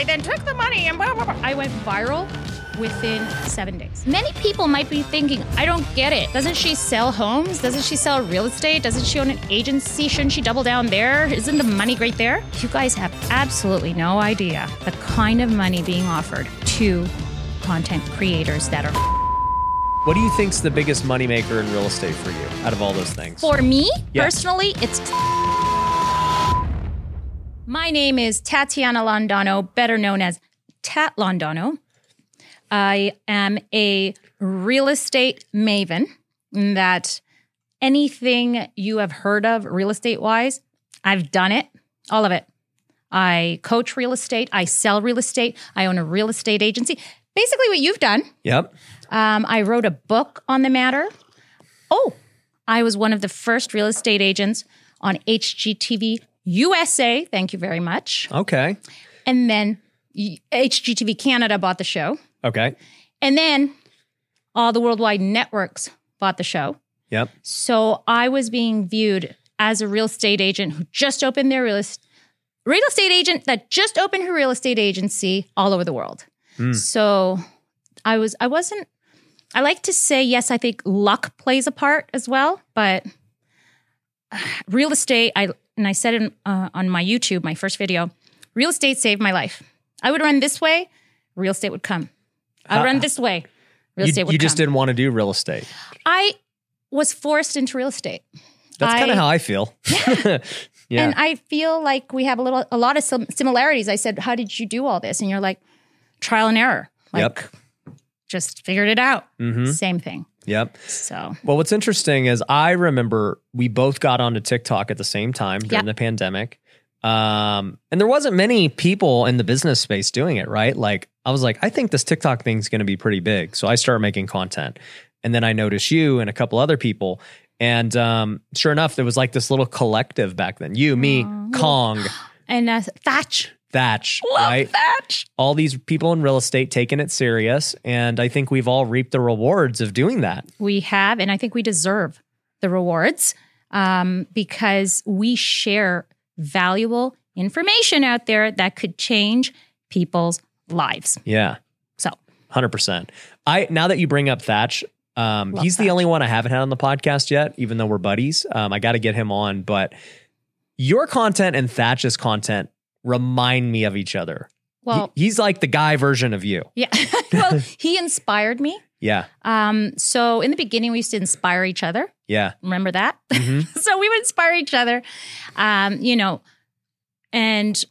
I then took the money and blah, blah, blah. I went viral within seven days. Many people might be thinking, I don't get it. Doesn't she sell homes? Doesn't she sell real estate? Doesn't she own an agency? Shouldn't she double down there? Isn't the money great there? You guys have absolutely no idea the kind of money being offered to content creators that are What do you think's the biggest moneymaker in real estate for you out of all those things? For me, Yeah. personally, it's. My name is Tatiana Londono, better known as Tat Londono. I am a real estate maven that anything you have heard of real estate wise, I've done it, all of it. I coach real estate, I sell real estate, I own a real estate agency. Basically, what you've done. Yep. Um, I wrote a book on the matter. Oh, I was one of the first real estate agents on HGTV USA. Thank you very much. Okay. And then HGTV Canada bought the show. Okay. And then all the worldwide networks bought the show. Yep. So I was being viewed as a real estate agent who just opened their real estate real estate agent that just opened her real estate agency all over the world. So I was I wasn't I like to say yes, I think luck plays a part as well, but uh, real estate I and I said it uh, on my YouTube, my first video, real estate saved my life. I would run this way, real estate would come. I'd run this way, real You, estate would come. you just come. didn't want to do real estate. I was forced into real estate. That's kind of how I feel. yeah. And I feel like we have a little, a lot of sim- similarities. I said, "How did you do all this?" And you're like, "Trial and error." Like, Yep. just figured it out. Mhm. Same thing. Yep. So Well, what's interesting is I remember we both got onto TikTok at the same time during Yeah. the pandemic. Um, and there wasn't many people in the business space doing it, right? Like I was like, I think this TikTok thing's going to be pretty big. So I started making content. And then I noticed you and a couple other people. And um, sure enough, there was like this little collective back then. You, me, Kong, and uh, Thach, Thach, love right? Thach. All these people in real estate taking it serious. And I think we've all reaped the rewards of doing that. We have, and I think we deserve the rewards um, because we share valuable information out there that could change people's lives. Yeah. So Hundred percent. I now that you bring up Thach, um, he's the only one I haven't had on the podcast yet, even though we're buddies. Um, I got to get him on, but your content and Thach's content remind me of each other. He- well, he's like the guy version of you. yeah. well, he inspired me. Yeah, Um, so in the beginning, we used to inspire each other. yeah, Remember that? Mhm. so we would inspire each other. Um, you know, and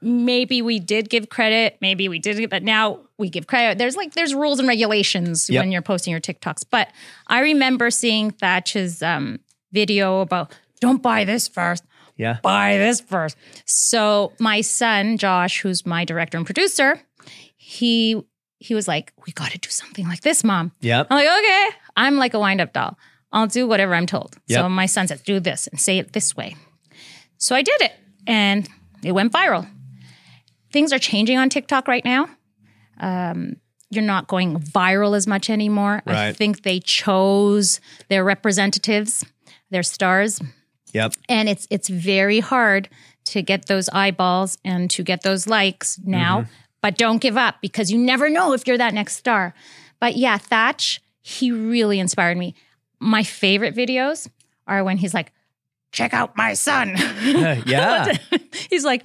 maybe we did give credit, maybe we didn't, but now we give credit. There's like there's rules and regulations Yep. when you're posting your TikToks. But I remember seeing Thach's um, video about don't buy this first, yeah. buy this first. So my son Josh, who's my director and producer, he he was like, "We got to do something like this, mom." Yep. I'm like, okay. I'm like a wind up doll. I'll do whatever I'm told. So my son says, do this and say it this way. So I did it and it went viral. Things are changing on TikTok right now. Um, you're not going viral as much anymore. I think they chose their representatives, their stars, Yep. and it's it's very hard to get those eyeballs and to get those likes now mm-hmm. but don't give up because you never know if you're that next star but yeah thach he really inspired me my favorite videos are when he's like check out my son yeah. he's like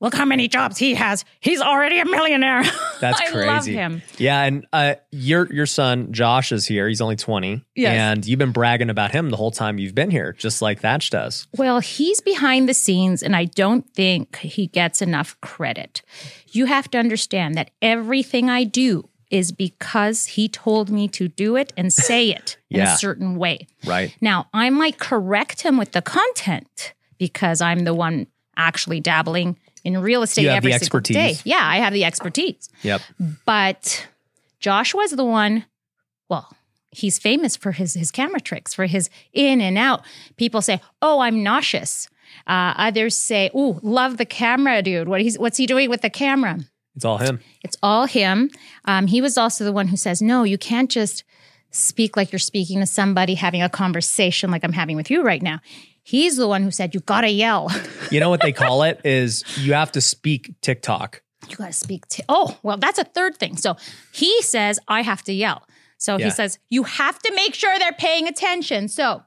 look how many jobs he has he's already a millionaire That's I crazy. love him Yeah, and uh, your your son Josh is here. He's only twenty. Yes. and you've been bragging about him the whole time you've been here, just like Thach does. Well, he's behind the scenes, and I don't think he gets enough credit. You have to understand that everything I do is because he told me to do it and say it in a certain way. Right. Now, I might correct him with the content because I'm the one actually dabbling in real estate You have every the single day. Yeah, I have the expertise. Yep. But Josh was the one, well, he's famous for his his camera tricks, for his in and out. People say, "Oh, I'm nauseous." Uh, others say, "Ooh, love the camera, dude. What he's what's he doing with the camera?" It's all him. It's all him. Um, he was also the one who says, "No, you can't just speak like you're speaking to somebody, having a conversation like I'm having with you right now. He's the one who said, You gotta yell. You know what they call it is you have to speak TikTok. you gotta speak to. Oh, well, that's a third thing. So he says, I have to yell. So Yeah. he says, You have to make sure they're paying attention. So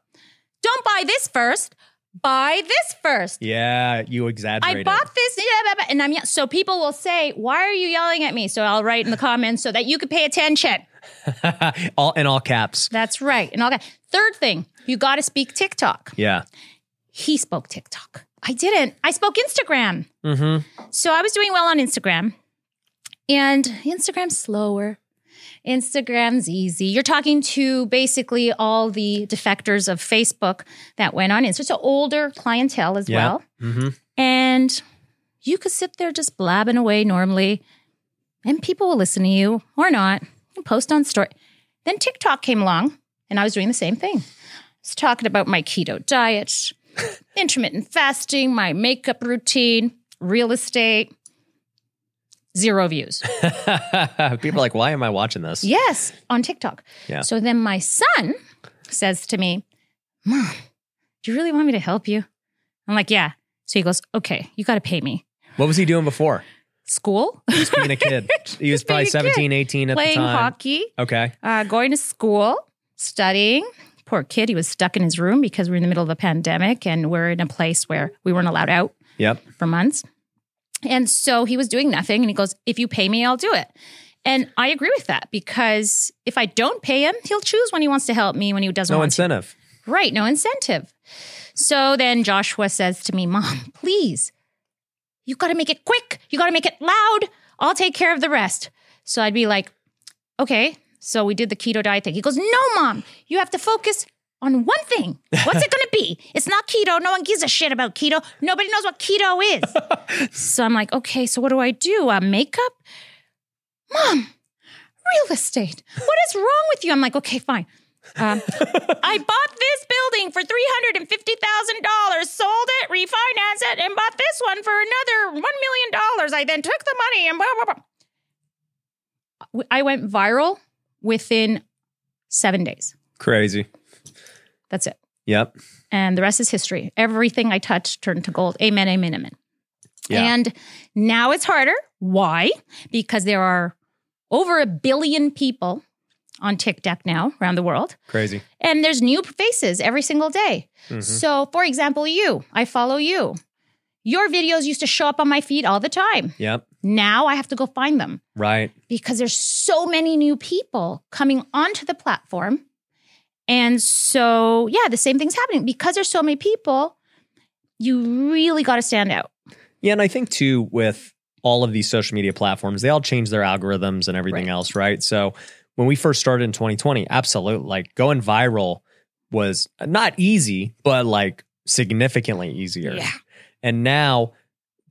don't buy this first, buy this first. Yeah, you exaggerate. I bought this, yeah, blah, blah, and I'm so people will say, "Why are you yelling at me?" So I'll write in the comments so that you could pay attention. all in all caps. That's right. And all that. Third thing, you got to speak TikTok. Yeah. He spoke TikTok. I didn't. I spoke Instagram. Mm-hmm. So I was doing well on Instagram, and Instagram's slower. Instagram's easy. You're talking to basically all the defectors of Facebook that went on Insta. So it's an older clientele as Yeah. well. Mm-hmm. And you could sit there just blabbing away normally, and people will listen to you or not. You post on story. Then TikTok came along, and I was doing the same thing. Was talking about my keto diet, intermittent fasting, my makeup routine, real estate. Zero views. People are like, why am I watching this? Yes, on TikTok. Yeah. So then my son says to me, Mom, do you really want me to help you? I'm like, Yeah. So he goes, Okay, you got to pay me. What was he doing before? School, Just being a kid. He was probably being a kid. 17, 18 at playing the time. Playing hockey, Okay. uh, going to school, studying. Poor kid, he was stuck in his room because we're in the middle of a pandemic and we're in a place where we weren't allowed out Yep. for months. And so he was doing nothing. And he goes, If you pay me, I'll do it. And I agree with that because if I don't pay him, he'll choose when he wants to help me, when he doesn't No want to. incentive. Right, no incentive. So then Joshua says to me, Mom, please, you got to make it quick. You got to make it loud. I'll take care of the rest. So I'd be like, okay. So we did the keto diet thing. He goes, no, Mom, you have to focus on one thing. What's it going to be? It's not keto. No one gives a shit about keto. Nobody knows what keto is. so I'm like, okay, so what do I do? Uh, makeup? Mom, real estate. What is wrong with you? I'm like, okay, fine. Um, I bought this building for three hundred and fifty thousand dollars, sold it, refinanced it, and bought this one for another one million dollars. I then took the money and blah blah blah. I went viral within seven days. Crazy. That's it, Yep. and the rest is history. Everything I touched turned to gold. Amen. Amen. Amen. Yeah. And now it's harder. Why? Because there are over a billion people on TikTok now around the world. Crazy. And there's new faces every single day. Mhm. So, for example, you, I follow you. Your videos used to show up on my feed all the time. Yep. Now I have to go find them Right. because there's so many new people coming onto the platform. And so, yeah, the same thing's happening because there's so many people. You really got to stand out. Yeah, and I think too with all of these social media platforms, they all change their algorithms and everything Right. else, right? So when we first started in 2020, absolutely, like going viral was not easy, but like significantly easier. Yeah. And now,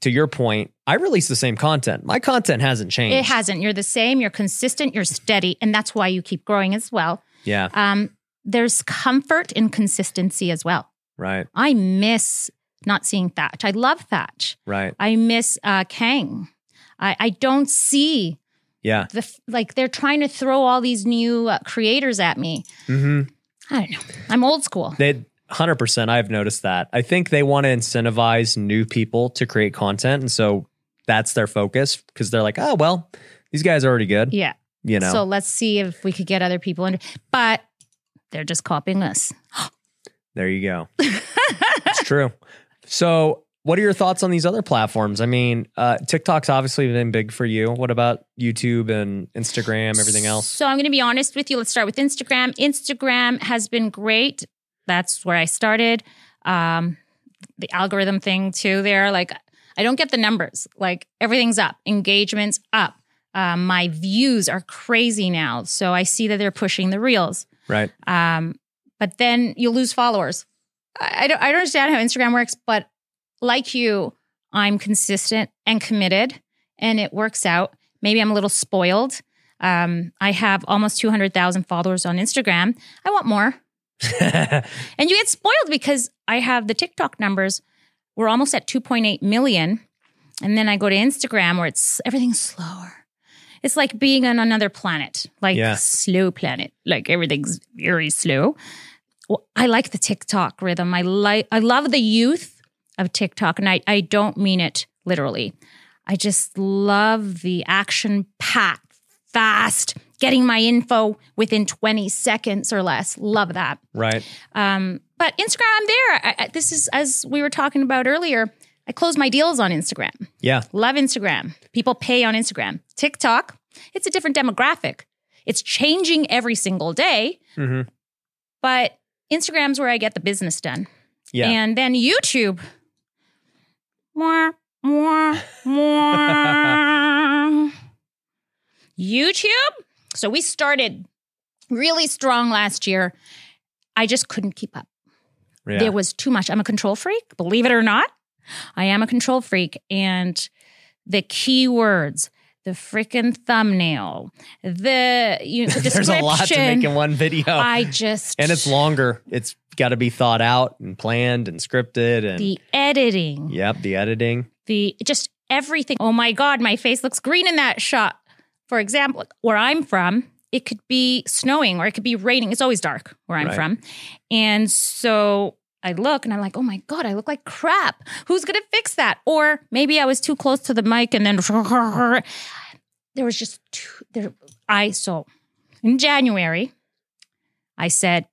to your point, I release the same content. My content hasn't changed. It hasn't. You're the same. You're consistent. You're steady. And that's why you keep growing as well. Yeah. Um, there's comfort in consistency as well. Right. I miss not seeing Thach. I love Thach. Right. I miss uh, Kang. I, I don't see Yeah. the like they're trying to throw all these new uh, creators at me. hmm I don't know. I'm old school. They 100% I've noticed that. I think they want to incentivize new people to create content and so that's their focus because they're like, "Oh, well, these guys are already good." Yeah. You know. So let's see if we could get other people in. But they're just copying us. there you go. it's true. So, what are your thoughts on these other platforms? I mean, uh, TikTok's obviously been big for you. What about YouTube and Instagram, everything else? So I'm going to be honest with you. Let's start with Instagram. Instagram has been great. That's where I started. Um, the algorithm thing too. There, like I don't get the numbers. Like everything's up, engagements up. Um, my views are crazy now. So I see that they're pushing the reels. Right. Um, but then you lose followers. I, I don't. I don't understand how Instagram works, but like you, I'm consistent and committed, and it works out. Maybe I'm a little spoiled. Um, I have almost 200,000 followers on Instagram. I want more. And you get spoiled because I have the TikTok numbers. We're almost at 2.8 million. And then I go to Instagram where it's everything's slower. It's like being on another planet, like Yeah. slow planet. Like everything's very slow. Well, I like the TikTok rhythm. I like I love the youth of TikTok, and I, I don't mean it literally. I just love the action packed, fast, getting my info within 20 seconds or less. Love that. Right. Um, but Instagram, I'm there. I, this is as we were talking about earlier. I close my deals on Instagram. Yeah. Love Instagram. People pay on Instagram. TikTok, it's a different demographic. It's changing every single day, hmm but Instagram's where I get the business done. Yeah. And then YouTube. More, more, more. YouTube. So we started really strong last year. I just couldn't keep up. yeah. There was too much. I'm a control freak, believe it or not. I am a control freak. And the keywords, the freaking thumbnail, the you know, the There's a lot to make in one video. I just and it's longer. It's got to be thought out and planned and scripted and the editing, yep, the editing. the just everything. Oh my God, my face looks green in that shot. For example, where I'm from, it could be snowing or it could be raining. It's always dark where I'm Right. from. And so I look and I'm like, oh my God, I look like crap. Who's going to fix that? Or maybe I was too close to the mic and then there was just too, there. I, so in January, I said,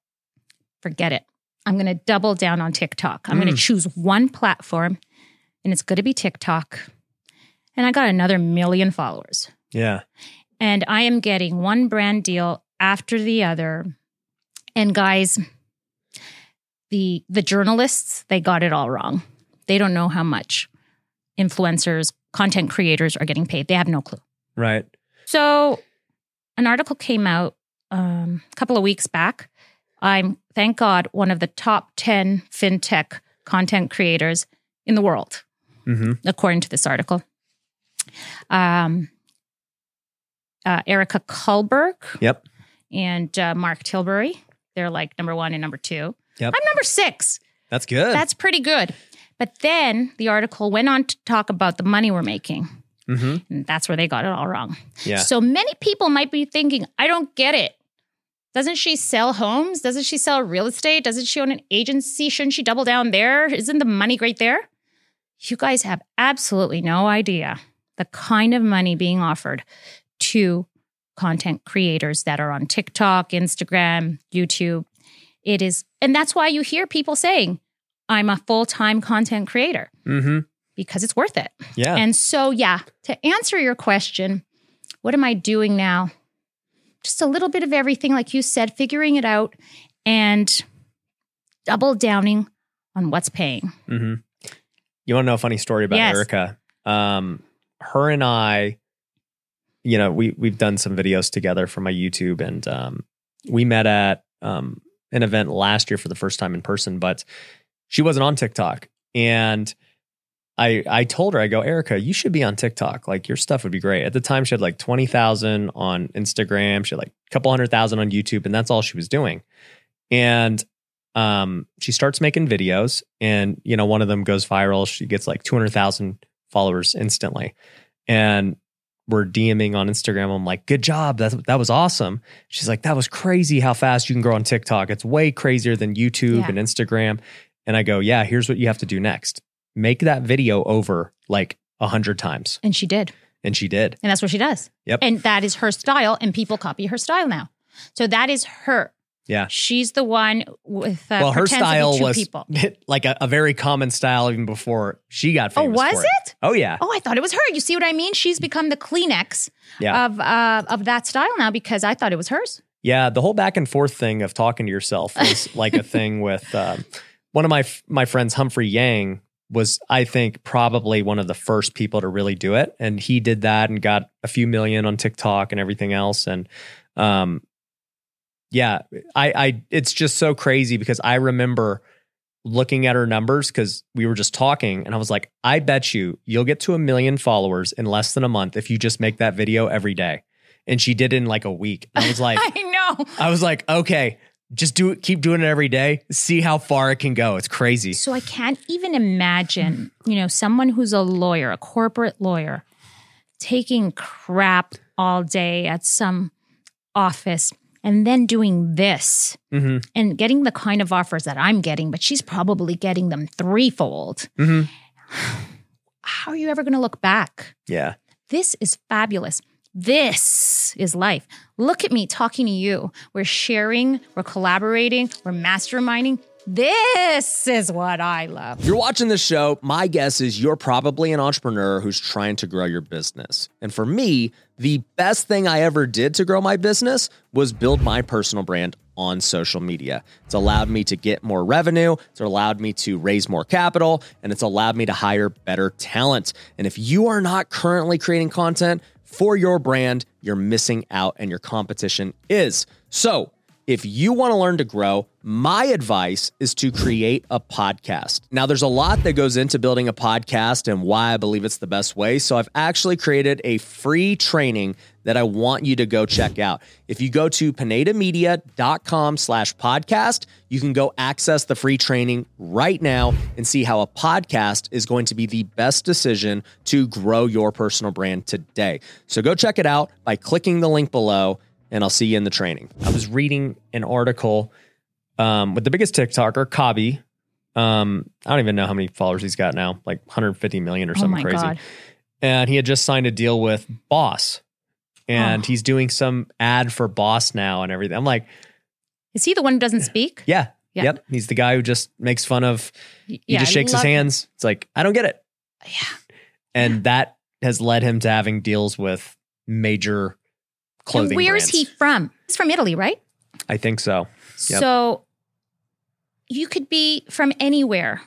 forget it. I'm going to double down on TikTok. I'm going to Mm. choose one platform and it's going to be TikTok. And I got another million followers. Yeah. And I am getting one brand deal after the other. And guys, the the journalists, they got it all wrong. They don't know how much influencers, content creators are getting paid. They have no clue. Right. So, an article came out um, a couple of weeks back. I'm, thank God, one of the top 10 fintech content creators in the world, hmm according to this article. Um, uh, Erica Kullberg Yep. and uh, Mark Tilbury, they're like number one and number two. Yep. I'm number six. That's good. That's pretty good. But then the article went on to talk about the money we're making. hmm And that's where they got it all wrong. Yeah. So many people might be thinking, I don't get it. Doesn't she sell homes? Doesn't she sell real estate? Doesn't she own an agency? Shouldn't she double down there? Isn't the money great there? You guys have absolutely no idea the kind of money being offered to content creators that are on TikTok, Instagram, YouTube. It is, and that's why you hear people saying, I'm a full time content creator hmm because it's worth it. Yeah. And so, yeah, to answer your question, what am I doing now? Just a little bit of everything, like you said, figuring it out and double downing on what's paying. hmm You want to know a funny story about Yes. Erica? Um, her and I, you know, we we've done some videos together for my YouTube, and um, we met at um, an event last year for the first time in person. But she wasn't on TikTok, and I I told her I go Erica, you should be on TikTok. Like your stuff would be great. At the time, she had like twenty thousand on Instagram. She had like a couple hundred thousand on YouTube, and that's all she was doing. And um, she starts making videos, and you know, one of them goes viral. She gets like two hundred thousand followers instantly, and we're DMing on Instagram. I'm like, "Good job, that that was awesome." She's like, "That was crazy how fast you can grow on TikTok. It's way crazier than YouTube Yeah. and Instagram." And I go, "Yeah, here's what you have to do next: make that video over like a hundred times." And she did. And she did. And that's what she does. Yep. And that is her style, and people copy her style now. So that is her. Yeah. She's the one with uh, well, her pretends to be style was people. like a, a very common style even before she got famous. Oh, was for it? Oh yeah, Oh, I thought it was her. You see what I mean? She's become the Kleenex Yeah. of uh, of that style now because I thought it was hers. yeah. The whole back and forth thing of talking to yourself is like a thing with um, one of my my friends, Humphrey Yang, was I think probably one of the first people to really do it, and he did that and got a few million on TikTok and everything else, and um, yeah, I I it's just so crazy because I remember looking at her numbers because we were just talking and I was like, I bet you you'll get to a million followers in less than a month if you just make that video every day. And she did it in like a week. I was like, I know. I was like, okay, just do it, keep doing it every day, see how far it can go. It's crazy. So I can't even imagine, you know, someone who's a lawyer, a corporate lawyer, taking crap all day at some office and then doing this hmm and getting the kind of offers that I'm getting, but she's probably getting them threefold. hmm How are you ever going to look back? Yeah. This is fabulous. This is life. Look at me talking to you. We're sharing, we're collaborating, we're masterminding. This is what I love. If you're watching this show, my guess is you're probably an entrepreneur who's trying to grow your business. And for me, the best thing I ever did to grow my business was build my personal brand on social media. It's allowed me to get more revenue, it's allowed me to raise more capital, and it's allowed me to hire better talent. And if you are not currently creating content for your brand, you're missing out and your competition is. So, if you want to learn to grow, my advice is to create a podcast. Now, there's a lot that goes into building a podcast and why I believe it's the best way. So, I've actually created a free training that I want you to go check out. If you go to pinedamedia.com slash podcast, you can go access the free training right now and see how a podcast is going to be the best decision to grow your personal brand today. So go check it out by clicking the link below, and I'll see you in the training. I was reading an article um, with the biggest TikToker, Khaby. Um, I don't even know how many followers he's got now, like 150 million or Oh something crazy. God. And he had just signed a deal with Boss, and Oh. he's doing some ad for Boss now and everything. I'm like, Is he the one who doesn't speak? yeah, Yeah. yep. He's the guy who just makes fun of. He Yeah, just shakes his him. hands. It's like I don't get it. Yeah. And that has led him to having deals with major clothing. And where is brands. he from? He's from Italy, right? I think so. Yep. So you could be from anywhere,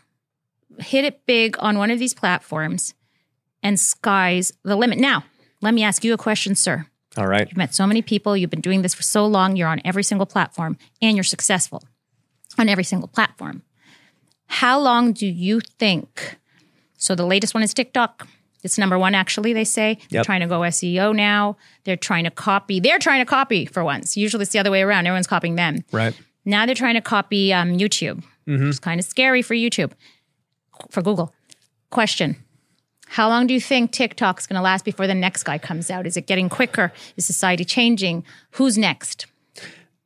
hit it big on one of these platforms, and sky's the limit. Now, let me ask you a question, sir. All right. You've met so many people, you've been doing this for so long, you're on every single platform, and you're successful on every single platform. How long do you think? So the latest one is TikTok. It's number one, actually, they say. They're trying to go SEO now. They're trying to copy. They're trying to copy for once. Usually it's the other way around. Everyone's copying them. Right. Now they're trying to copy um, YouTube. It's kind of scary for YouTube, for Google. Question How long do you think TikTok's going to last before the next guy comes out? Is it getting quicker? Is society changing? Who's next?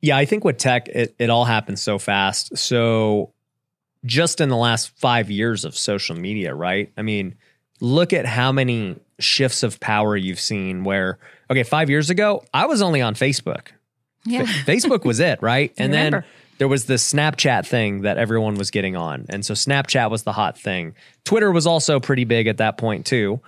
Yeah, I think with tech, it, it all happens so fast. So, just in the last five years of social media, right? I mean, look at how many shifts of power you've seen where, okay, five years ago, I was only on Facebook. Yeah. Facebook was it, right? And then there was this Snapchat thing that everyone was getting on. And so Snapchat was the hot thing. Twitter was also pretty big at that point, too.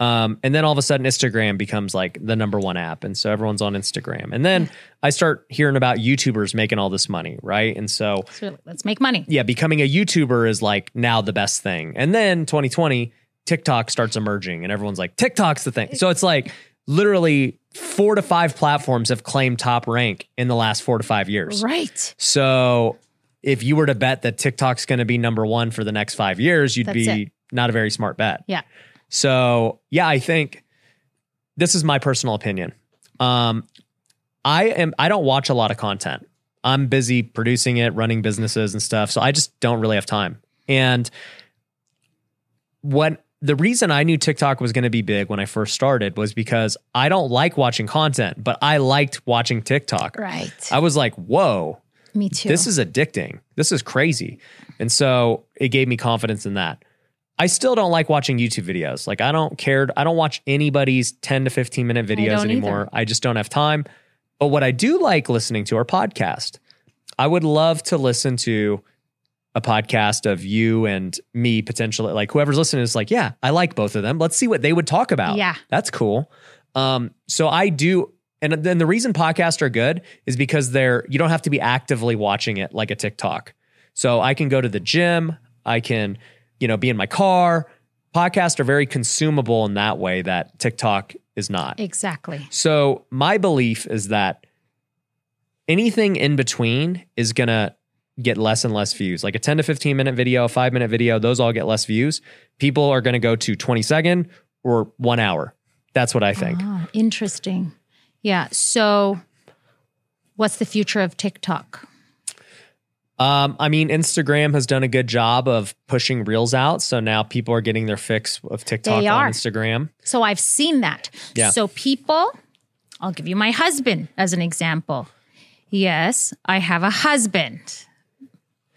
Um, and then all of a sudden, Instagram becomes like the number one app. And so everyone's on Instagram. And then I start hearing about YouTubers making all this money, right? And so, So let's make money. yeah, becoming a YouTuber is like now the best thing. And then 2020, TikTok starts emerging and everyone's like, TikTok's the thing. So it's like literally four to five platforms have claimed top rank in the last four to five years. Right. So if you were to bet that TikTok's going to be number one for the next five years, you'd That's be it. not a very smart bet. Yeah. So yeah, I think this is my personal opinion. Um, I am I don't watch a lot of content. I'm busy producing it, running businesses and stuff, so I just don't really have time. And when the reason I knew TikTok was going to be big when I first started was because I don't like watching content, but I liked watching TikTok. Right. I was like, "Whoa, Me too. this is addicting. This is crazy. And so it gave me confidence in that. I still don't like watching YouTube videos. Like I don't care. I don't watch anybody's 10 to 15 minute videos don't anymore. either. I just don't have time. But what I do like listening to are podcasts. I would love to listen to a podcast of you and me potentially like whoever's listening is like, yeah, I like both of them. Let's see what they would talk about. Yeah. That's cool. Um, so I do and then the reason podcasts are good is because they're you don't have to be actively watching it like a TikTok. So I can go to the gym, I can, you know, be in my car. Podcasts are very consumable in that way that TikTok is not. exactly. So my belief is that anything in between is gonna get less and less views. Like a 10 to 15 minute video, a five minute video, those all get less views. People are gonna go to 20 second or one hour. That's what I think. Ah, interesting. Yeah. So, what's the future of TikTok? Um, I mean, Instagram has done a good job of pushing reels out. So now people are getting their fix of TikTok on. Instagram. So I've seen that. Yeah. So people I'll give you my husband as an example. Yes, I have a husband.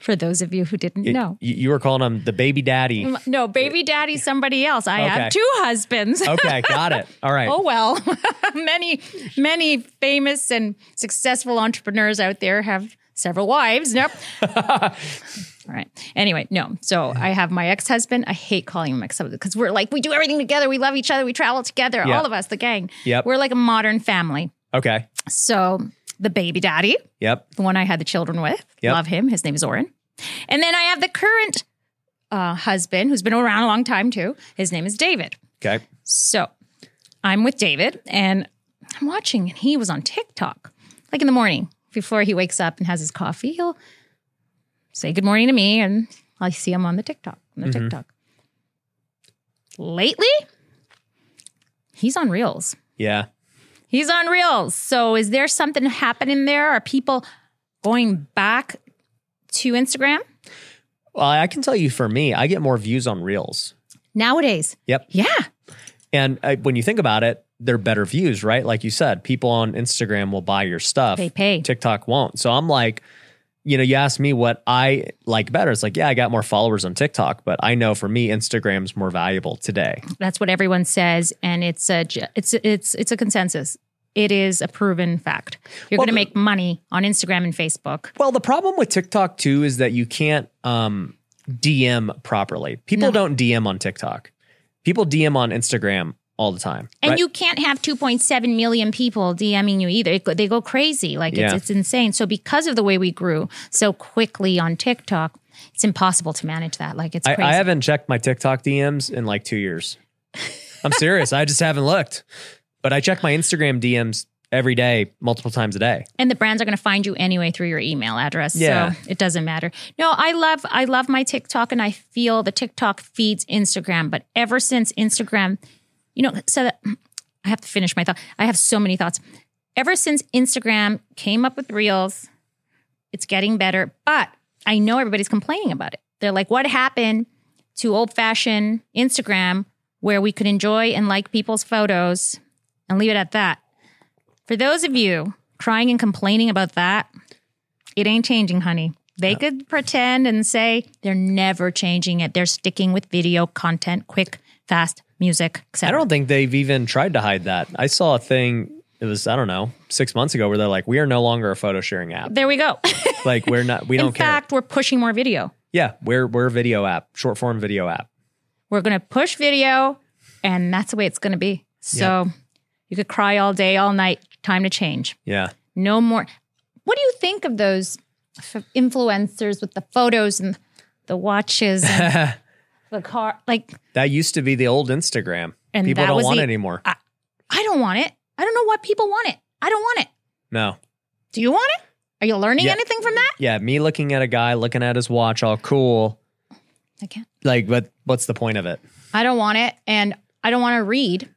For those of you who didn't know. You, were calling him the baby daddy. No, baby daddy, somebody else. I Okay. have two husbands. Okay, got it. All right. Oh well, many many famous and successful entrepreneurs out there have several wives. Nope. All right. Anyway, no. So I have my ex husband. I hate calling him ex husband because we're like we do everything together. We love each other. We travel together. Yeah. All of us, the gang. Yep. We're like a modern family. Okay. So the baby daddy, Yep. the one I had the children with, Yep. love him. His name is Oren. And then I have the current uh, husband who's been around a long time too. His name is David. Okay. So I'm with David and I'm watching, and he was on TikTok. Like in the morning, before he wakes up and has his coffee, he'll say good morning to me, and I see him on the TikTok. On the TikTok. Lately, he's on Reels. Yeah. He's on Reels. So is there something happening there? Are people going back to Instagram Well, I can tell you for me, I get more views on Reels. nowadays? Yep. Yeah. And uh, when you think about it, they're better views, right? Like you said, people on Instagram will buy your stuff. They pay. TikTok won't. So I'm like, you know, you ask me what I like better. It's like, yeah, I got more followers on TikTok, but I know for me, Instagram's more valuable today. That's what everyone says, and it's a it's it's it's a consensus. It is a proven fact. You're Well, going to make money on Instagram and Facebook. Well, the problem with TikTok too is that you can't um, DM properly. People don't DM on TikTok. People DM on Instagram all the time. And right? you can't have 2.7 million people DMing you either. It they go crazy. Like it's, Yeah. it's insane. So because of the way we grew so quickly on TikTok, it's impossible to manage that. Like it's I, crazy. I haven't checked my TikTok DMs in like two years. I'm serious. I just haven't looked. But I check my Instagram DMs every day, multiple times a day. and the brands are going to find you anyway through your email address. Yeah. So it doesn't matter. No, I love I love my TikTok and I feel the TikTok feeds Instagram, but ever since Instagram, you know, so that I have to finish my thought. I have so many thoughts. Ever since Instagram came up with Reels, it's getting better, but I know everybody's complaining about it. They're like, what happened to old fashioned Instagram where we could enjoy and like people's photos and leave it at that? For those of you crying and complaining about that, it ain't changing, honey. They could pretend and say they're never changing it. They're sticking with video content, quick, fast music, etc. I don't think they've even tried to hide that. I saw a thing, it was, I don't know, six months ago where they're like, we are no longer a photo sharing app. There we go. Like, we're not, we don't care. In fact, we're pushing more video. Yeah, we're, we're a video app, short form video app. We're going to push video, and that's the way it's going to be. So you could cry all day, all night. Time to change. Yeah. No more. What do you think of those f- influencers with the photos and the watches and the car? Like, That used to be the old Instagram. And People don't want the- it anymore. I, I don't want it. I don't know why people want it. I don't want it. no. Do you want it? Are you learning Yeah. anything from that? Yeah, me looking at a guy looking at his watch, all cool. I can't. Like, but what's the point of it? I don't want it. And I don't want to read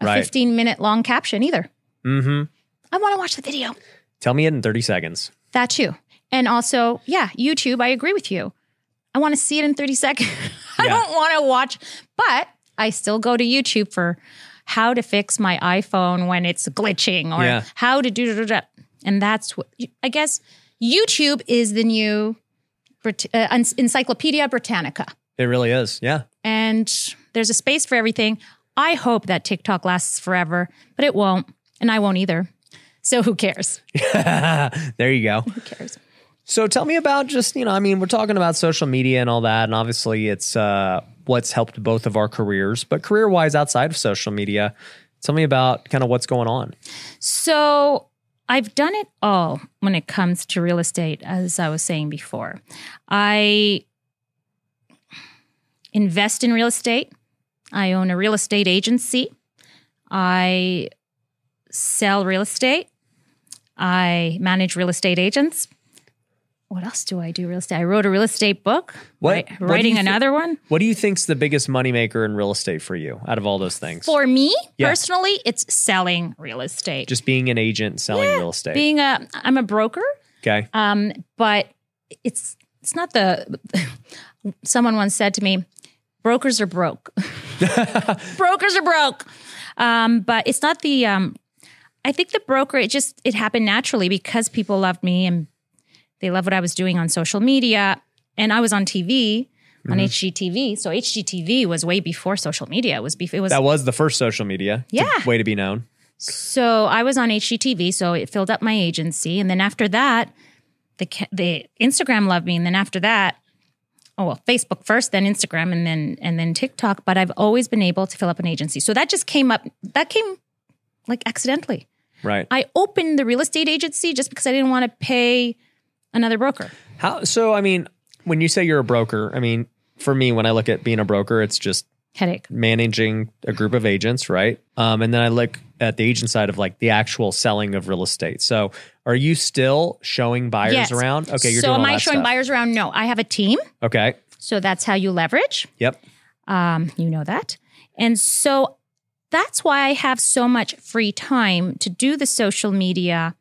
a Right. 15 minute long caption either. Mm-hmm. I want to watch the video. Tell me it in 30 seconds. That too. And also, yeah, YouTube, I agree with you. I want to see it in 30 seconds. I Yeah. don't want to watch, but I still go to YouTube for how to fix my iPhone when it's glitching or Yeah. how to do da, And that's what I guess YouTube is the new Brit- uh, Encyclopedia Britannica. It really is. Yeah. And there's a space for everything. I hope that TikTok lasts forever, but it won't. And I won't either. So who cares? there you go. Who cares? So tell me about just, you know, I mean, we're talking about social media and all that. And obviously it's uh, what's helped both of our careers, but career wise outside of social media, tell me about kind of what's going on. So I've done it all when it comes to real estate, as I was saying before. I invest in real estate. I own a real estate agency. I sell real estate. I manage real estate agents. What else do I do? Real estate. I wrote a real estate book. What- Write- what writing thi- another one. What do you think's the biggest moneymaker in real estate for you out of all those things? For me Yeah. personally, it's selling real estate. just being an agent selling real estate. Being a, I'm a broker. okay. Um, but it's it's not the. Someone once said to me, "Brokers are broke. Brokers are broke." Um, but it's not the. Um, I think the broker, it just it happened naturally because people loved me and they loved what I was doing on social media. And I was on TV on Mm-hmm. HGTV. So HGTV was way before social media. It was before it was That was the first social media. Yeah. way to be known. So I was on HGTV, so it filled up my agency, and then after that, the the Instagram loved me, and then after that, oh well, Facebook first, then Instagram, and then and then TikTok. But I've always been able to fill up an agency, so that just came up. That came like accidentally. Right. I opened the real estate agency just because I didn't want to pay another broker. How so I mean, when you say you're a broker, I mean, for me when I look at being a broker, it's just Headache. managing a group of agents, right? Um, and then I look at the agent side of like the actual selling of real estate. So, are you still showing buyers Yes. around? Okay, you're so doing am I showing stuff. buyers around? No, I have a team. Okay. So that's how you leverage. Yep. Um, you know that. And so that's why I have so much free time to do the social media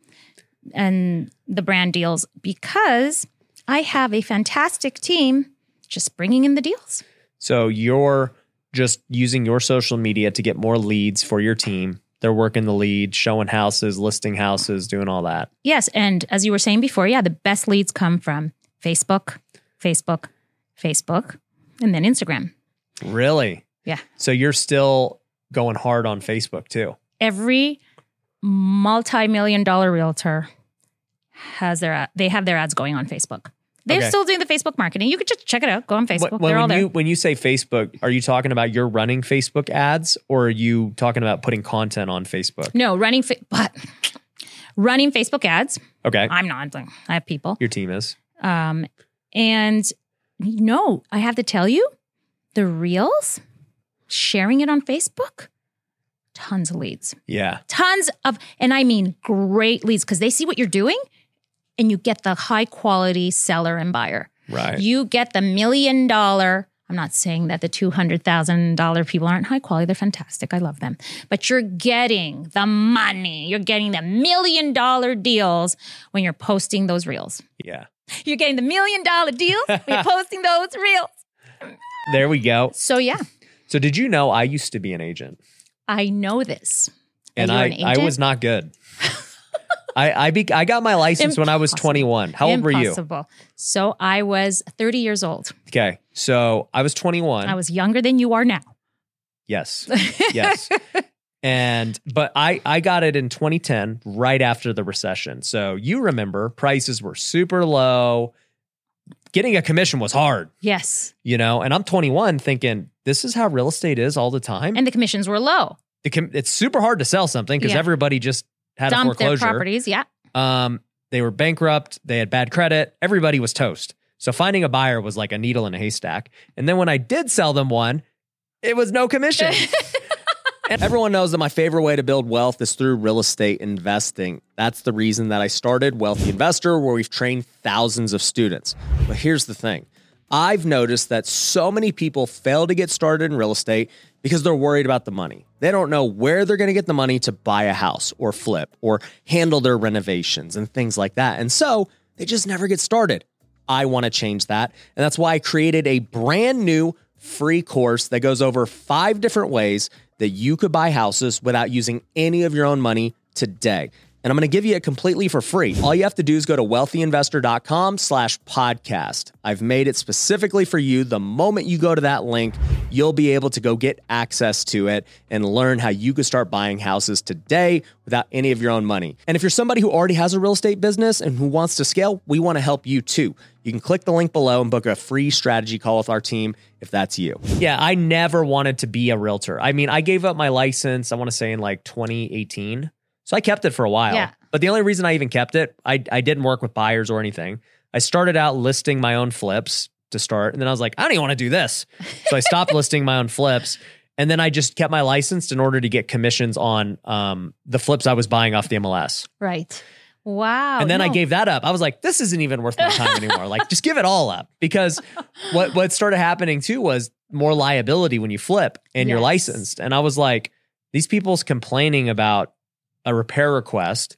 and the brand deals because I have a fantastic team just bringing in the deals. So you're just using your social media to get more leads for your team. They're working the lead, showing houses, listing houses, doing all that. Yes. And as you were saying before, yeah, the best leads come from Facebook, Facebook, Facebook, and then Instagram. Really? Yeah. So you're still going hard on Facebook too. Every multi-million dollar realtor has their ad- they have their ads going on Facebook. They're Okay. still doing the Facebook marketing. You could just check it out. Go on Facebook. When, They're all there. you when you say Facebook, are you talking about you're running Facebook ads or are you talking about putting content on Facebook? no, running fa- but running Facebook ads. Okay. I'm not. I have people. Your team is. Um, and no, I have to tell you, the reels, sharing it on Facebook, tons of leads, Yeah. tons of, and I mean great leads because they see what you're doing, and you get the high quality seller and buyer. Right. You get the million dollar. I'm not saying that the $200,000 people aren't high quality. They're fantastic. I love them. But you're getting the money. You're getting the million dollar deals when you're posting those reels. yeah. You're getting the million dollar deals when you're posting those reels. There we go. So, yeah, So did you know I used to be an agent? I know this. And I, an I was not good. I I, be, I got my license when I was 21. How old were you? So, I was 30 years old. Okay. So I was 21. I was younger than you are now. yes. Yes. and but I I got it in 2010 right after the recession. So you remember prices were super low. Getting a commission was hard, yes. you know. And I'm 21 thinking this is how real estate is all the time. And the commissions were low. com- it's super hard to sell something because Yeah. everybody just had a Dumped their foreclosure. properties. Yeah. Um, they were bankrupt. They had bad credit. Everybody was toast. So finding a buyer was like a needle in a haystack. And then when I did sell them one, it was no commission. And everyone knows that my favorite way to build wealth is through real estate investing. That's the reason that I started Wealthy Investor, where we've trained thousands of students. But here's the thing I've noticed that so many people fail to get started in real estate because they're worried about the money. They don't know where they're going to get the money to buy a house or flip or handle their renovations and things like that. And so they just never get started. I want to change that. And that's why I created a brand new free course that goes over five different ways that you could buy houses without using any of your own money today. And I'm going to give you it completely for free. All you have to do is go to wealthyinvestor.com slash podcast. I've made it specifically for you. The moment you go to that link, you'll be able to go get access to it and learn how you could start buying houses today without any of your own money. And if you're somebody who already has a real estate business and who wants to scale, we want to help you too. You can click the link below and book a free strategy call with our team if that's you. yeah, I never wanted to be a realtor. I mean, I gave up my license, I want to say in like 2018. So I kept it for a while. Yeah. But the only reason I even kept it, I, I didn't work with buyers or anything. I started out listing my own flips to start. And then I was like, I don't even want to do this. So I stopped listing my own flips. And then I just kept my license in order to get commissions on um, the flips I was buying off the MLS. Right. Wow. and then I gave that up. I was like, this isn't even worth my time anymore. like, just give it all up. Because what what started happening too was more liability when you flip and you're licensed. And I was like, these people's complaining about a repair request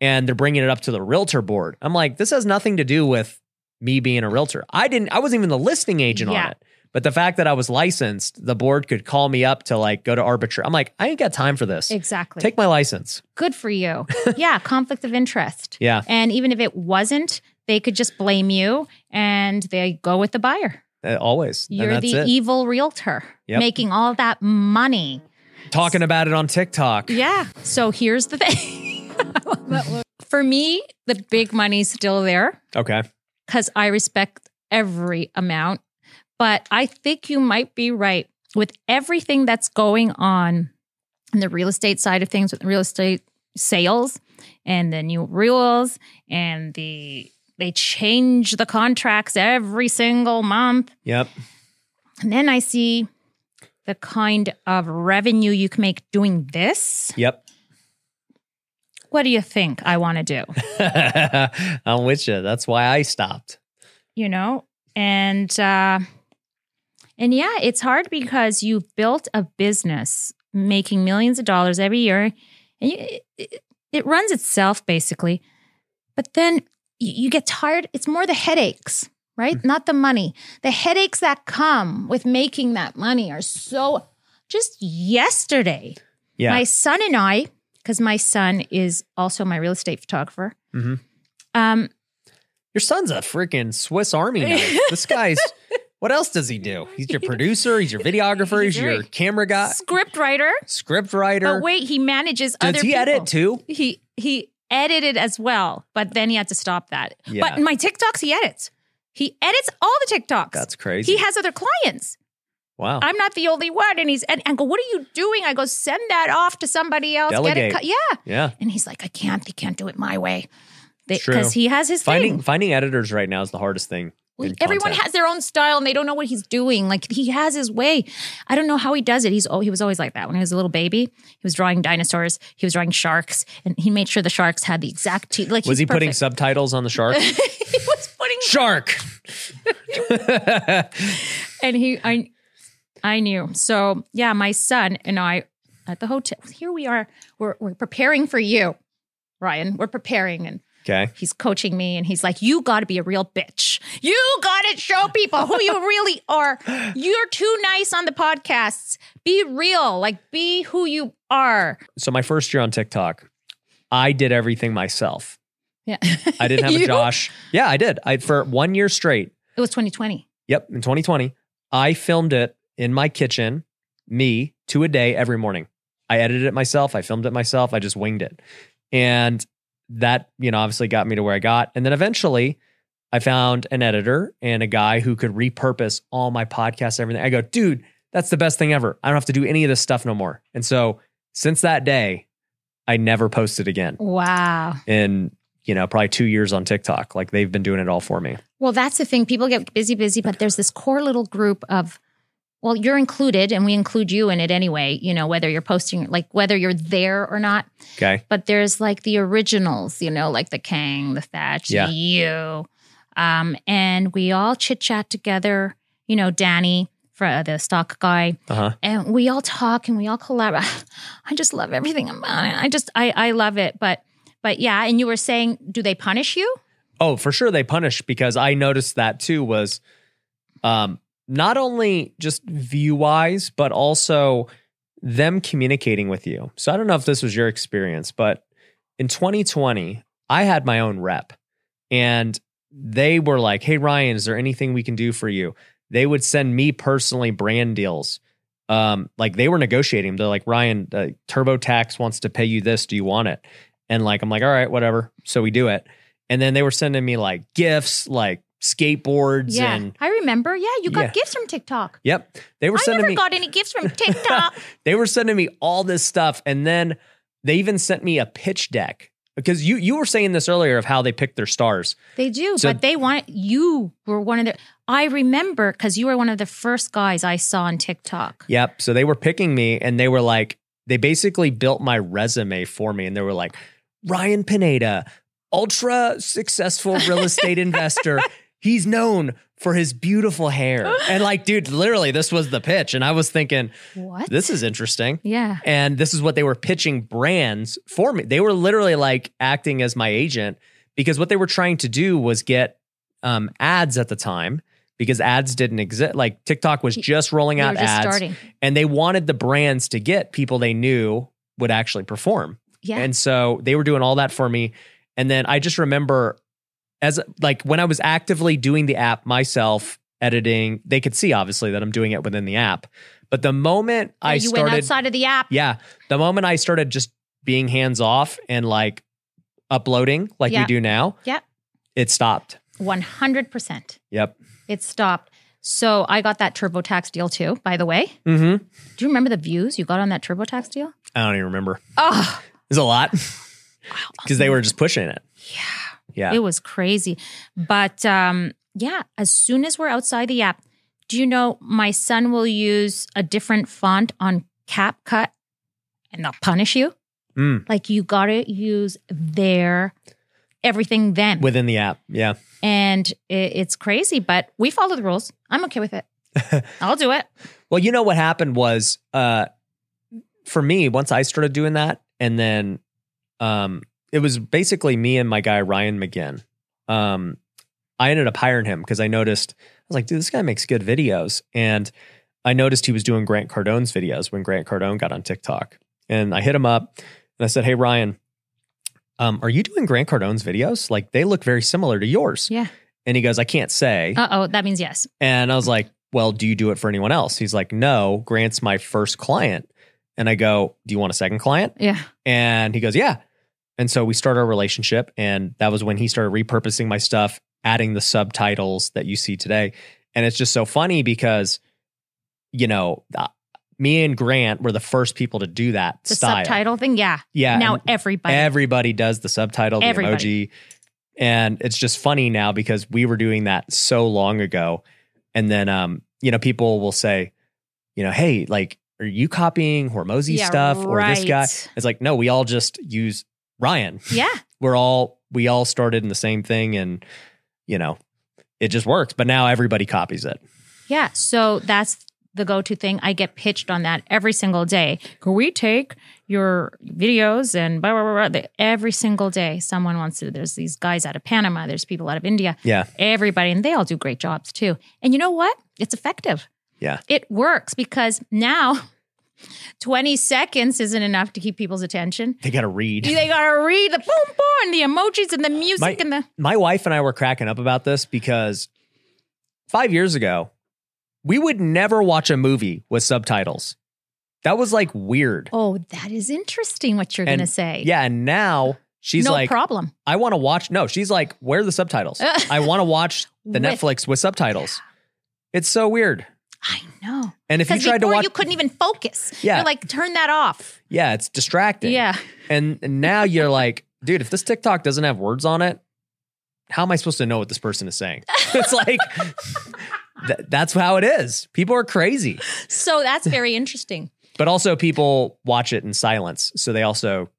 and they're bringing it up to the realtor board. I'm like, this has nothing to do with me being a realtor. I didn't I wasn't even the listing agent Yeah. on it. But the fact that I was licensed, the board could call me up to like go to arbiter. I'm like, I ain't got time for this. Exactly. Take my license. Good for you. yeah, conflict of interest. Yeah. And even if it wasn't, they could just blame you and they go with the buyer. Uh, always. You're that's the it. evil realtor Yep. making all that money. Talking about it on TikTok. Yeah. So here's the thing. For me, the big money's still there Okay. because I respect every amount. But I think you might be right with everything that's going on in the real estate side of things with real estate sales and the new rules and the they change the contracts every single month. Yep. And then I see the kind of revenue you can make doing this. Yep. What do you think I want to do? I'm with you. That's why I stopped. you know and uh and yeah it's hard because you've built a business making millions of dollars every year and you, it, it runs itself basically but then you, you get tired it's more the headaches right not the money the headaches that come with making that money are so just yesterday Yeah. my son and i because my son is also my real estate photographer Mhm. um Your son's a freaking Swiss Army knife. this guy's. What else does he do? He's your producer. He's your videographer. He's, He's your camera guy, script writer script writer. But wait, he manages Does other he people. edit too? He he edited as well, but then he had to stop that. Yeah. But my TikToks, he edits. He edits all the TikToks. That's crazy. He has other clients. wow. I'm not the only one. And he's and I go, what are you doing? I go, send that off to somebody else. Get Delegate. it. cut." Yeah. yeah. And he's like, I can't. He can't do it my way. Because he has his Finding thing. finding editors right now is the hardest thing. Everyone has their own style and they don't know what he's doing. Like he has his way. I don't know how he does it. He's oh, he was always like that. When he was a little baby, he was drawing dinosaurs, he was drawing sharks, and he made sure the sharks had the exact teeth. Like Was he putting subtitles on the shark? putting shark. and he I I knew. So yeah, my son and I at the hotel. Here we are. We're we're preparing for you, Ryan. We're preparing and okay. he's coaching me and he's like, You gotta be a real bitch. You gotta show people who you really are. You're too nice on the podcasts. Be real. Like be who you are. So my first year on TikTok, I did everything myself. Yeah. I didn't have a Josh. Yeah, I did. I for one year straight. It was 2020. Yep, in 2020, I filmed it in my kitchen, me, two a day every morning. I edited it myself. I filmed it myself. I just winged it. And that, you know, obviously got me to where I got. And then eventually I found an editor and a guy who could repurpose all my podcasts, everything. I go, dude, that's the best thing ever. I don't have to do any of this stuff no more. And so since that day, I never posted again Wow. in, you know, probably two years on TikTok. Like they've been doing it all for me. Well, that's the thing. People get busy, busy, but there's this core little group of, well, you're included and we include you in it anyway, you know, whether you're posting, like whether you're there or not. Okay. But there's like the originals, you know, like the Kang, the Thach, Yeah. you. Um, and we all chit chat together, you know, Danny, for uh, the stock guy, Uh huh. and we all talk and we all collaborate. I just love everything about it. I just, I, I love it. But, but yeah. And you were saying, do they punish you? Oh, for sure they punish because I noticed that too was um not only just view wise, but also them communicating with you. So I don't know if this was your experience, but in 2020, I had my own rep and they were like, Hey Ryan, is there anything we can do for you? They would send me personally brand deals. Um, like they were negotiating. They're like, Ryan, uh, TurboTax wants to pay you this. Do you want it? And like, I'm like, all right, whatever. So we do it. And then they were sending me like gifts, like skateboards, Yeah. and I remember. Yeah. You got Yeah. gifts from TikTok. yep, they were I sending never me. got any gifts from TikTok. they were sending me all this stuff, and then they even sent me a pitch deck because you you were saying this earlier of how they picked their stars. they do, So- but they want you were one of the. I remember because you were one of the first guys I saw on TikTok. Yep. So they were picking me, and they were like, they basically built my resume for me, and they were like, Ryan Pineda, ultra successful real estate investor. He's known for his beautiful hair. And like, dude, literally, this was the pitch. And I was thinking, What? this is interesting. yeah. And this is what they were pitching brands for me. They were literally like acting as my agent because what they were trying to do was get um, ads at the time because ads didn't exist. Like TikTok was just rolling out just ads, starting. and they wanted the brands to get people they knew would actually perform. Yeah. And so they were doing all that for me. And then I just remember as like when I was actively doing the app myself, editing, they could see obviously that I'm doing it within the app. But the moment I you started went outside of the app. Yeah. The moment I started just being hands off and like uploading like we do now, Yep. it stopped. 100%. Yep. It stopped. So I got that TurboTax deal too, by the way. Mm-hmm. Do you remember the views you got on that TurboTax deal? I don't even remember. Oh, There's a lot because they were just pushing it. yeah. Yeah. It was crazy. But um, yeah, as soon as we're outside the app, do you know my son will use a different font on CapCut and they'll punish you? Mm. Like you got to use their everything then. Within the app. Yeah. and it, it's crazy, but we follow the rules. I'm okay with it. I'll do it. Well, you know what happened was uh for me, once I started doing that, and then um it was basically me and my guy Ryan McGinn. Um I ended up hiring him because I noticed I was like, dude, this guy makes good videos. And I noticed he was doing Grant Cardone's videos when Grant Cardone got on TikTok. And I hit him up and I said, Hey Ryan, um, are you doing Grant Cardone's videos? Like they look very similar to yours. Yeah. And he goes, I can't say. Uh oh, that means yes. And I was like, well, do you do it for anyone else? He's like, no, Grant's my first client. And I go, do you want a second client? Yeah. And he goes, yeah. And so we start our relationship. And that was when he started repurposing my stuff, adding the subtitles that you see today. And it's just so funny because, you know, uh, me and Grant were the first people to do that The style. subtitle thing. Yeah. Yeah. now everybody. everybody does the subtitle, the Everybody. emoji. And it's just funny now because we were doing that so long ago. And then um, you know, people will say, you know, hey, like, are you copying Hormozi Yeah, stuff or this guy? It's like, no, we all just use Ryan. yeah. We're all we all started in the same thing and you know, it just works. But now everybody copies it. Yeah. So that's the go to thing. I get pitched on that every single day. Can we take your videos and blah, blah, blah, blah. Every single day, someone wants to. There's these guys out of Panama, there's people out of India, Yeah. everybody, and they all do great jobs too. And you know what? It's effective. Yeah. It works because now 20 seconds isn't enough to keep people's attention. They gotta read. They gotta read the boom boom and the emojis and the music My- and the my wife and I were cracking up about this because five years ago, we would never watch a movie with subtitles. That was like weird. oh, that is interesting what you're gonna say. Yeah. And now she's no like, problem. I want to watch. No, she's like, where are the subtitles? I want to watch the With- Netflix with subtitles. It's so weird. I know. And if you tried to watch, you couldn't even focus. Yeah. You're like, turn that off. yeah, it's distracting. Yeah. And, and now you're like, dude, if this TikTok doesn't have words on it, how am I supposed to know what this person is saying? it's like, th- that's how it is. People are crazy. So that's very interesting. but also people watch it in silence. So they also,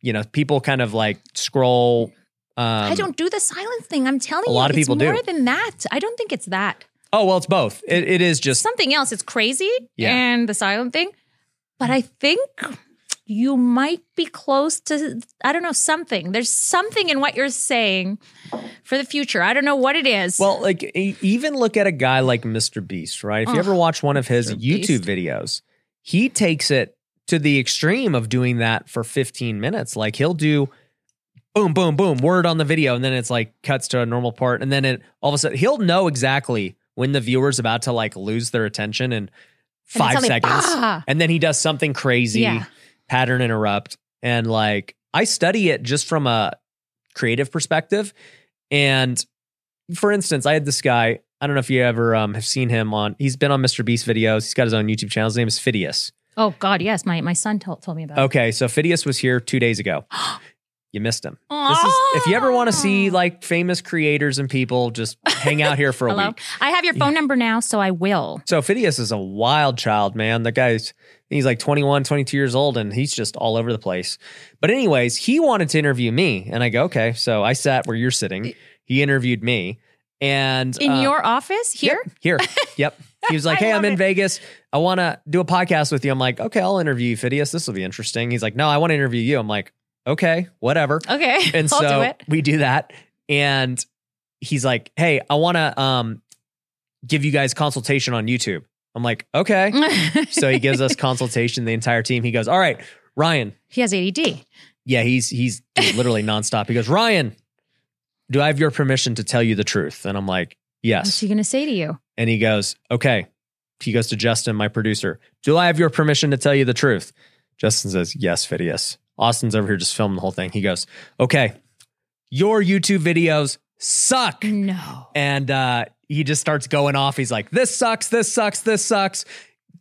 you know, people kind of like scroll. Um, I don't do the silence thing. I'm telling a you. lot of it's people do. more than that. I don't think it's that. Oh well, it's both. It, it is just Something else. It's crazy Yeah. and the silent thing. But I think you might be close to, I don't know, something. There's something in what you're saying for the future. I don't know what it is. well, like e- even look at a guy like Mr. Beast, right? If you Oh, ever watch one of his Mr. YouTube Beast. videos, he takes it to the extreme of doing that for 15 minutes. Like he'll do boom, boom, boom, word on the video, and then it's like cuts to a normal part, and then it all of a sudden he'll know exactly when the viewer's about to like lose their attention in five only, seconds. And then he does something crazy Yeah. pattern interrupt and like i study it just from a creative perspective and for instance i had this guy i don't know if you ever um, have seen him on he's been on mr beast videos he's got his own youtube channel his name is fidias Oh, God, yes. My, my son told, told me about it. okay so fidias was here two days ago you missed him this is if you ever want to see like famous creators and people just hang out here for a week I have your phone number now, so I will. So Fidias is a wild child, man. The guy's he's like 21, 22 years old and he's just all over the place. But anyways, he wanted to interview me and I go, "Okay." So I sat where you're sitting. He interviewed me and In uh, your office here? Yep, here. Yep. He was like, "Hey, I'm in it. Vegas. I want to do a podcast with you." I'm like, "Okay, I'll interview you, Fidias. This will be interesting." He's like, "No, I want to interview you." I'm like, "Okay, whatever." Okay. And I'll so do it. we do that. And he's like, "Hey, I want to um give you guys consultation on YouTube." I'm like, "Okay." so he gives us consultation the entire team. He goes, "All right, Ryan." he has ADD. Yeah, he's he's literally nonstop. He goes, "Ryan, do I have your permission to tell you the truth?" And I'm like, "Yes." What's he going to say to you? And he goes, Okay. He goes to Justin, my producer. Do I have your permission to tell you the truth? Justin says, Yes, Fidias. Austin's over here just filming the whole thing. He goes, Okay, your YouTube videos suck. No. And uh, he just starts going off. He's like, This sucks, this sucks, this sucks.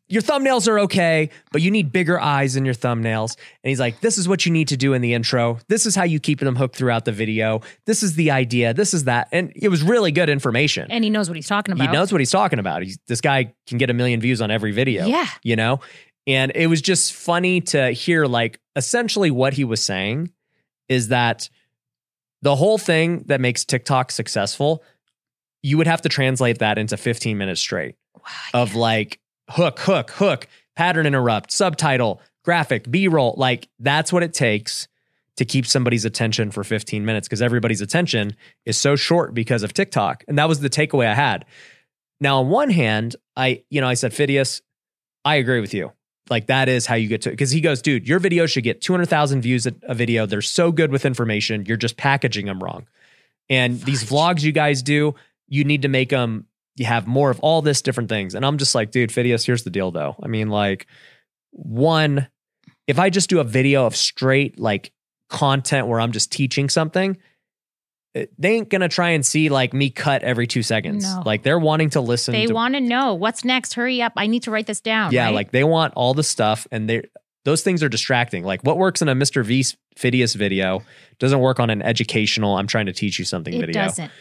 Your thumbnails are okay, but you need bigger eyes in your thumbnails. And he's like, This is what you need to do in the intro. This is how you keep them hooked throughout the video. This is the idea. This is that. And it was really good information And he knows what he's talking about. he knows what he's talking about. He's, this guy can get a million views on every video. Yeah. You know? And it was just funny to hear, like, essentially what he was saying is that the whole thing that makes TikTok successful, you would have to translate that into 15 minutes straight Wow, of like hook, hook, hook, pattern interrupt, subtitle, graphic, B roll. Like, that's what it takes to keep somebody's attention for 15 minutes because everybody's attention is so short because of TikTok. And that was the takeaway I had. Now, on one hand, I, you know, I said, Fidias, I agree with you. Like that is how you get to because he goes, dude, your video should get 200,000 views a, a video. They're so good with information. You're just packaging them wrong. And these vlogs you guys do, you need to make them, you have more of all this different things. And I'm just like, dude, Fidias, here's the deal though. I mean, like, one, if I just do a video of straight like content where I'm just teaching something, they ain't gonna try and see like me cut every two seconds. No. Like they're wanting to listen They to want to know what's next. Hurry up. I need to write this down. yeah, right? like they want all the stuff and they those things are distracting. Like what works in a Mr. V Fidias video doesn't work on an educational, I'm trying to teach you something it video. doesn't.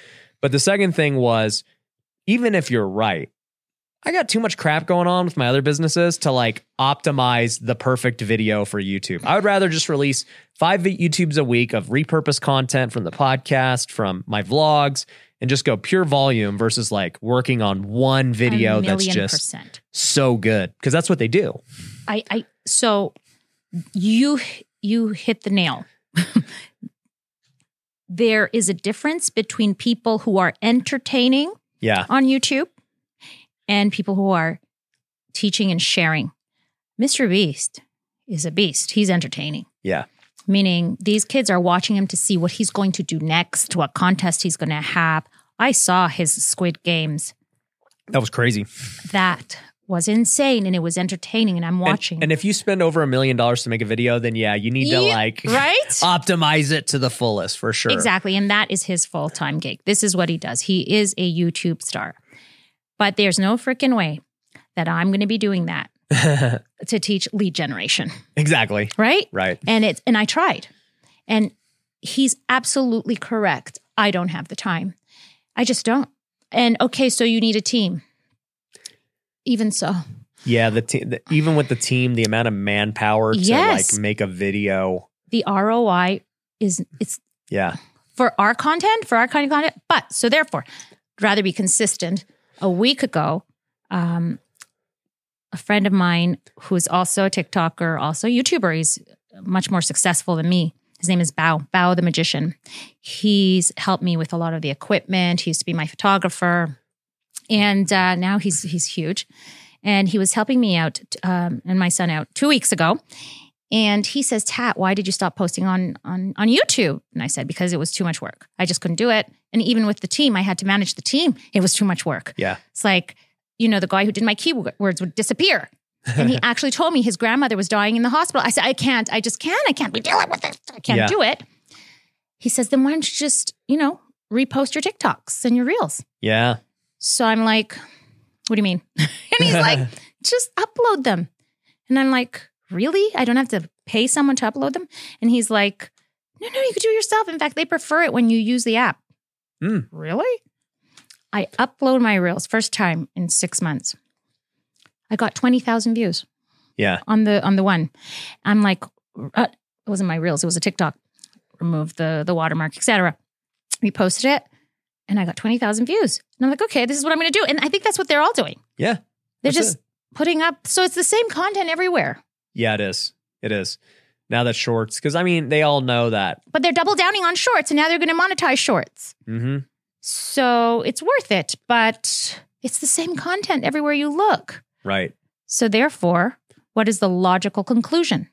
But the second thing was, even if you're right, I got too much crap going on with my other businesses to like optimize the perfect video for YouTube. I would rather just release five YouTubes a week of repurposed content from the podcast, from my vlogs, and just go pure volume versus like working on one video that's just percent. so good. Because that's what they do. I, I, so you, you hit the nail. there is a difference between people who are entertaining Yeah. on YouTube and people who are teaching and sharing. Mr. Beast is a beast. He's entertaining. Yeah. Meaning these kids are watching him to see what he's going to do next, what contest he's going to have. I saw his Squid Games. That was crazy. That was insane and it was entertaining and I'm And- watching. And, if you spend over a million dollars to make a video, then yeah, you need to Yeah, like right? optimize it to the fullest for sure. Exactly. And that is his full time gig. This is what he does. He is a YouTube star. But there's no freaking way that I'm going to be doing that to teach lead generation, exactly. right? Right. And it's and I tried. And he's absolutely correct. I don't have the time. I just don't. And okay, so you need a team. Even so. Yeah, the team, the, even with the team, the amount of manpower to Yes. like make a video. The ROI is it's Yeah, for our content, for our kind of content. But so therefore, rather be consistent. A week ago, um, a friend of mine who is also a TikToker, also YouTuber, he's much more successful than me. His name is Bao, Bao the magician. He's helped me with a lot of the equipment. He used to be my photographer, and uh, now he's he's huge. And he was helping me out um, and my son out two weeks ago. And he says, Tat, why did you stop posting on on on YouTube? And I said, because it was too much work. I just couldn't do it. And even with the team, I had to manage the team. It was too much work. yeah, It's like, you know, the guy who did my keywords would disappear. And he actually told me his grandmother was dying in the hospital. I said, I can't, I just can't, I can't be dealing with this. I can't Yeah. do it. He says, then why don't you just, you know, repost your TikToks and your reels? yeah. So I'm like, what do you mean? and he's like, just upload them. And I'm like, really? I don't have to pay someone to upload them? And he's like, no, no, you could do it yourself. In fact, they prefer it when you use the app. Hmm. Really? I upload my reels first time in six months. I got 20,000 views Yeah. on the on the one. I'm like, uh, it wasn't my reels, it was a TikTok. Remove the the watermark, etc. We posted it, and I got twenty thousand views. And I'm like, okay, this is what I'm going to do. And I think that's what they're all doing. Yeah. They're just it. putting up. So it's the same content everywhere, Yeah, it is. It is. Now that shorts, because I mean, they all know that. but they're double downing on shorts, and now they're going to monetize shorts. hmm So it's worth it, but it's the same content everywhere you look. Right. So therefore, what is the logical conclusion?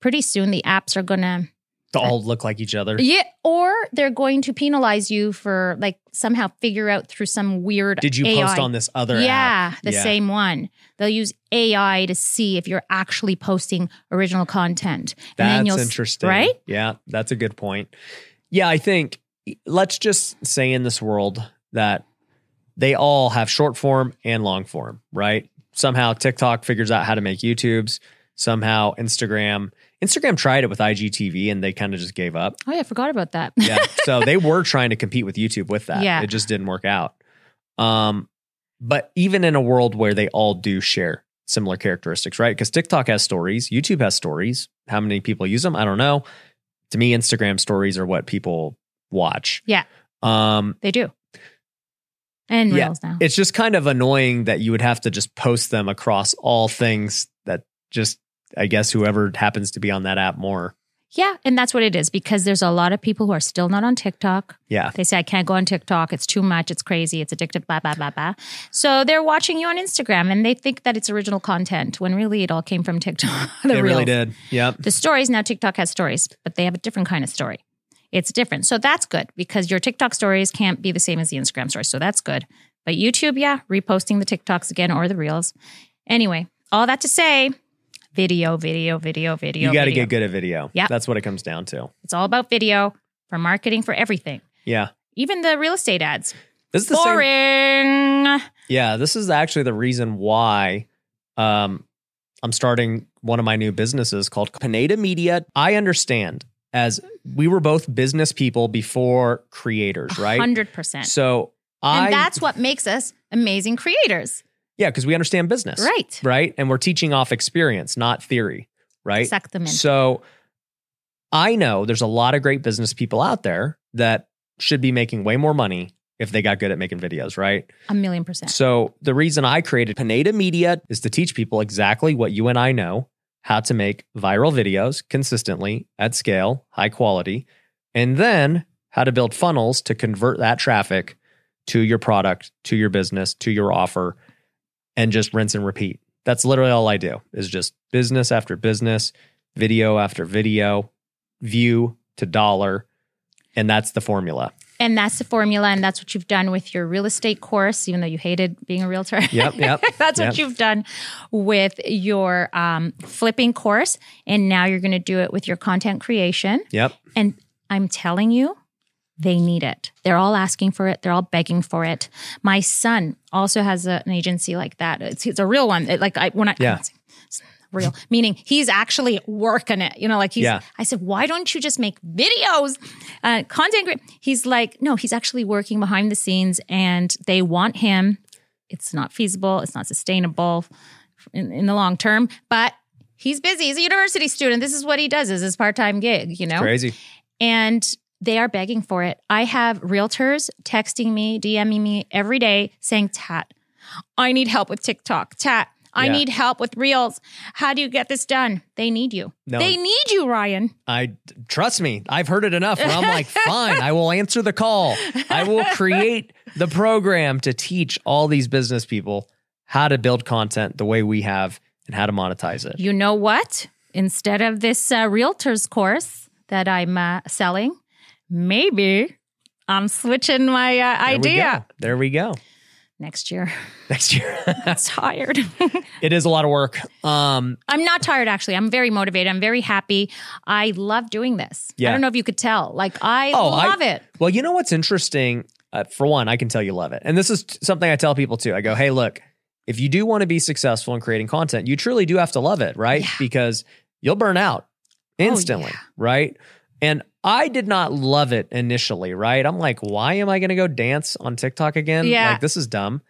Pretty soon the apps are going to To all look like each other. yeah, or they're going to penalize you for like somehow figure out through some weird Did you AI. post on this other yeah, app? the same one. They'll use AI to see if you're actually posting original content. That's interesting. right? Yeah, that's a good point. Yeah, I think let's just say in this world that they all have short form and long form, right? Somehow TikTok figures out how to make YouTubes. Somehow Instagram, Instagram tried it with IGTV and they kind of just gave up. Oh yeah, I forgot about that. Yeah. so they were trying to compete with YouTube with that. Yeah. It just didn't work out. Um, but even in a world where they all do share similar characteristics, right? Because TikTok has stories, YouTube has stories. How many people use them? I don't know. To me, Instagram stories are what people watch. Yeah. Um, they do. And Yeah, Reels now. it's just kind of annoying that you would have to just post them across all things that just, I guess, whoever happens to be on that app more. yeah, and that's what it is because there's a lot of people who are still not on TikTok. Yeah. They say I can't go on TikTok. It's too much. It's crazy. It's addictive. Blah blah blah blah. So they're watching you on Instagram and they think that it's original content when really it all came from TikTok. the They really did. Yep. The stories now TikTok has stories, but they have a different kind of story. It's different. So that's good because your TikTok stories can't be the same as the Instagram stories. So that's good. But YouTube, yeah, reposting the TikToks again or the Reels. Anyway, all that to say, video, video, video, video. You got to get good at video. Yeah. That's what it comes down to. It's all about video for marketing for everything. Yeah. Even the real estate ads. This is the same. Boring. Yeah, this is actually the reason why um, I'm starting one of my new businesses called Pineda Media. I understand as we were both business people before creators, right? 100%. So I and that's what makes us amazing creators. Yeah, because we understand business, Right. Right, and we're teaching off experience, not theory, right? Suck them in. So I know there's a lot of great business people out there that should be making way more money if they got good at making videos, right? A million percent. So the reason I created Pineda Media is to teach people exactly what you and I know, how to make viral videos consistently at scale, high quality, and then how to build funnels to convert that traffic to your product, to your business, to your offer, and just rinse and repeat. That's literally all I do is just business after business, video after video, view to dollar. And that's the formula. And that's the formula. And that's what you've done with your real estate course, even though you hated being a realtor. Yep, yep, that's yep. what you've done with your um, flipping course. And now you're going to do it with your content creation. Yep. And I'm telling you, they need it. They're all asking for it. They're all begging for it. My son also has a- an agency like that. It's, it's a real one. It- like I when I Yeah. it's real meaning he's actually working it. You know, like he's. Yeah. I said, why don't you just make videos, uh, content? crea-" He's like, no, he's actually working behind the scenes, and they want him. It's not feasible. It's not sustainable in, in the long term, but. He's busy. He's a university student. This is what he does is his part-time gig, you know? Crazy. and they are begging for it. I have realtors texting me, DMing me every day saying, Tat, I need help with TikTok. Tat, I Yeah. need help with Reels. How do you get this done? They need you. No. They need you, Ryan. I trust me. I've heard it enough where I'm like, fine, I will answer the call. I will create the program to teach all these business people how to build content the way we have and how to monetize it. You know what? Instead of this uh, realtors course that I'm uh, selling, maybe I'm switching my uh, There we idea. There we go. next year. Next year. I'm tired. it is a lot of work. Um, I'm not tired, actually. I'm very motivated. I'm very happy. I love doing this. Yeah. I don't know if you could tell. Like, I Oh, I- love it. well, you know what's interesting? Uh, for one, I can tell you love it. And this is t- something I tell people too. I go, hey, look, if you do want to be successful in creating content, you truly do have to love it, right? Yeah. Because you'll burn out instantly, yeah. right? And I did not love it initially, right? I'm like, why am I going to go dance on TikTok again? Yeah. Like, this is dumb.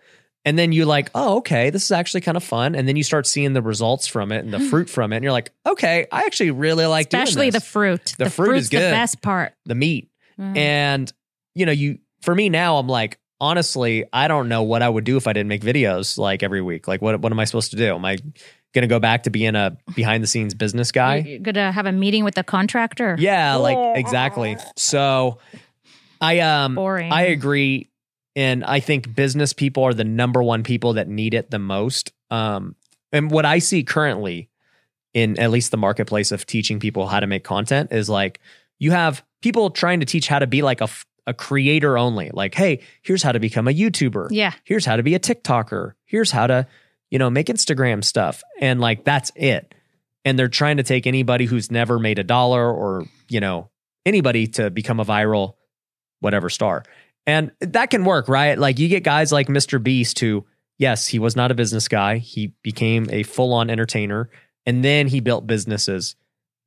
And then you're like, oh, okay, this is actually kind of fun. And then you start seeing the results from it and the fruit from it. And you're like, okay, I actually really like doing Especially the fruit. The fruit is good. the best part. the meat. Mm. And you know, you for me now, I'm like, honestly, I don't know what I would do if I didn't make videos like every week. Like, what what am I supposed to do? Am I gonna go back to being a behind the scenes business guy? You're going to have a meeting with the contractor. Yeah, like exactly. So I um Boring. I agree and I think business people are the number one people that need it the most. Um and what I see currently in at least the marketplace of teaching people how to make content is like you have people trying to teach how to be like a, a creator only. Like, hey, here's how to become a YouTuber. Yeah. Here's how to be a TikToker. Here's how to, you know, make Instagram stuff. And like that's it. And they're trying to take anybody who's never made a dollar or, you know, anybody to become a viral whatever star. And that can work, right? Like you get guys like Mr. Beast who, yes, he was not a business guy. He became a full-on entertainer and then he built businesses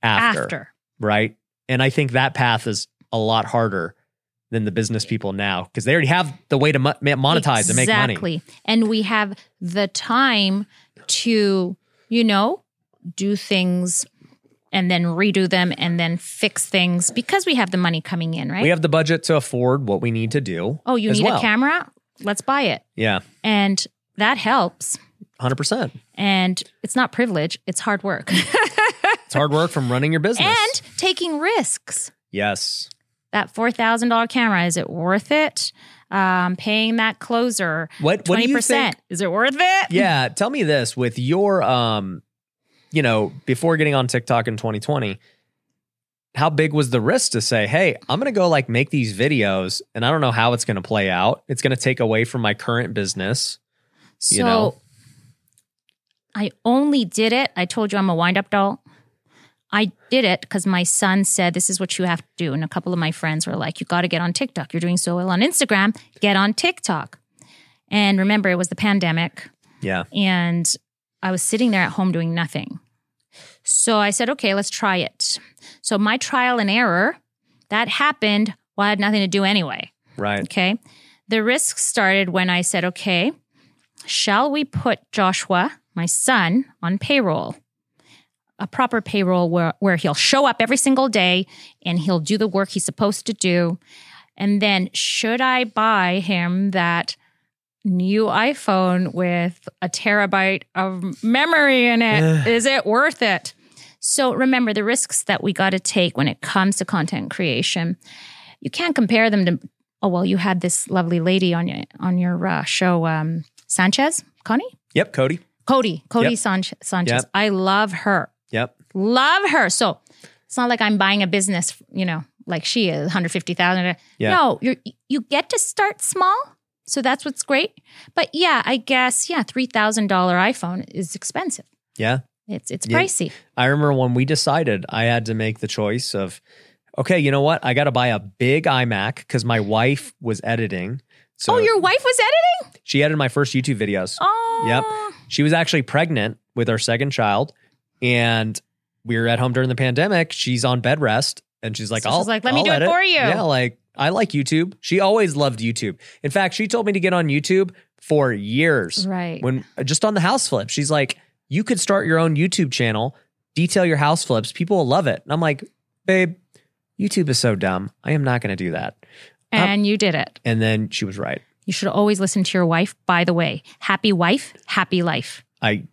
after, After. right? And I think that path is a lot harder than the business people now because they already have the way to mo- monetize and make money. Exactly. And we have the time to, you know, do things and then redo them and then fix things because we have the money coming in, right? We have the budget to afford what we need to do. oh, you need well. a camera? Let's buy it. Yeah, And that helps. 100%. And it's not privilege, it's hard work. It's hard work from running your business. and taking risks. yes. That $4,000 camera, is it worth it? Um, paying that closer, What what do 20%, you think? is it worth it? Yeah, tell me this with your um you know, before getting on TikTok in 2020, how big was the risk to say, "Hey, I'm going to go like make these videos and I don't know how it's going to play out. It's going to take away from my current business." So you know? I only did it. I told you I'm a wind up doll. I did it because my son said, This is what you have to do. And a couple of my friends were like, You got to get on TikTok. You're doing so well on Instagram. Get on TikTok. And remember, it was the pandemic. Yeah. And I was sitting there at home doing nothing. So I said, Okay, let's try it. So my trial and error that happened while I had nothing to do anyway. Right. Okay. The risk started when I said, okay, shall we put Joshua, my son, on payroll? A proper payroll where, where he'll show up every single day and he'll do the work he's supposed to do. And then, should I buy him that new iPhone with a terabyte of memory in it? Is it worth it? So, remember the risks that we got to take when it comes to content creation you can't compare them to oh well you had this lovely lady on your on your uh, show um sanchez connie Yep, Codie. codie codie Yep. Sanchez Yep. i love her Yep. love her so it's not like i'm buying a business you know like she is 150000 Yeah. no you you get to start small so that's what's great but yeah i guess yeah $3000 iphone is expensive Yeah. it's it's Yeah. pricey I remember when we decided I had to make the choice of, okay, you know what? I got to buy a big iMac because my wife was editing. So oh your wife was editing she edited my first YouTube videos. oh Yep. She was actually pregnant with our second child, and we were at home during the pandemic. She's on bed rest, and she's like, So "I'll she's like, "Let me I'll do it for you. Yeah, like I like YouTube. She always loved YouTube. In fact, she told me to get on YouTube for years. right When just on the house flip, she's like, "You could start your own YouTube channel, detail your house flips. People will love it." And I'm like, "Babe, YouTube is so dumb. I am not going to do that." Um, and you did it And then she was right. You should always listen to your wife. By the way, happy wife, happy life. I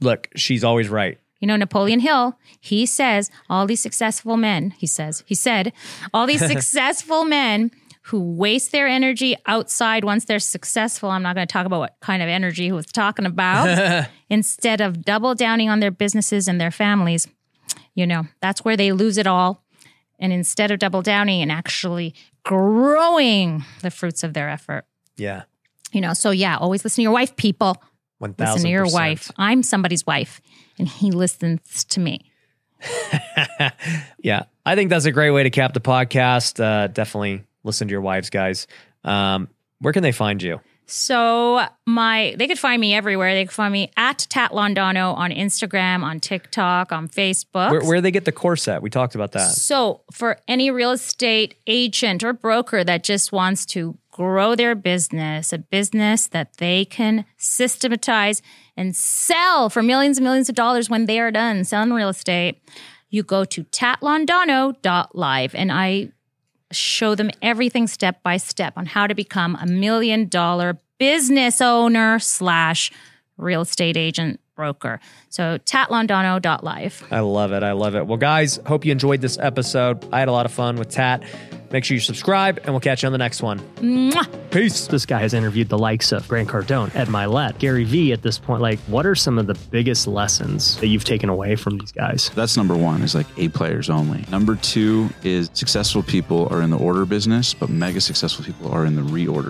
look. She's always right. You know, Napoleon Hill, he says all these successful men, he says, he said, all these successful men who waste their energy outside once they're successful. I'm not going to talk about what kind of energy he was talking about. Instead of double downing on their businesses and their families, you know, that's where they lose it all. And instead of double downing and actually growing the fruits of their effort, Yeah, you know, so yeah, always listen to your wife, people. Listen to your wife. I'm somebody's wife, and he listens to me. yeah, I think that's a great way to cap the podcast. Uh, definitely listen to your wives, guys. Um, where can they find you? So my they could find me everywhere. They could find me at Tat Londono on Instagram, on TikTok, on Facebook. Where, where they get the course at? We talked about that. So, for any real estate agent or broker that just wants to grow their business, a business that they can systematize and sell for millions and millions of dollars when they are done selling real estate, you go to tatlondono.live and I show them everything step by step on how to become a million dollar business owner slash real estate agent broker. So tatlondono.live. I love it. I love it. Well, guys, hope you enjoyed this episode. I had a lot of fun with Tat. Make sure you subscribe, and we'll catch you on the next one. Mwah. Peace. This guy has interviewed the likes of Grant Cardone, Ed Mylett, Gary Vee at this point. Like, what are some of the biggest lessons that you've taken away from these guys? That's number one is like A players only. Number two is successful people are in the order business, but mega successful people are in the reorder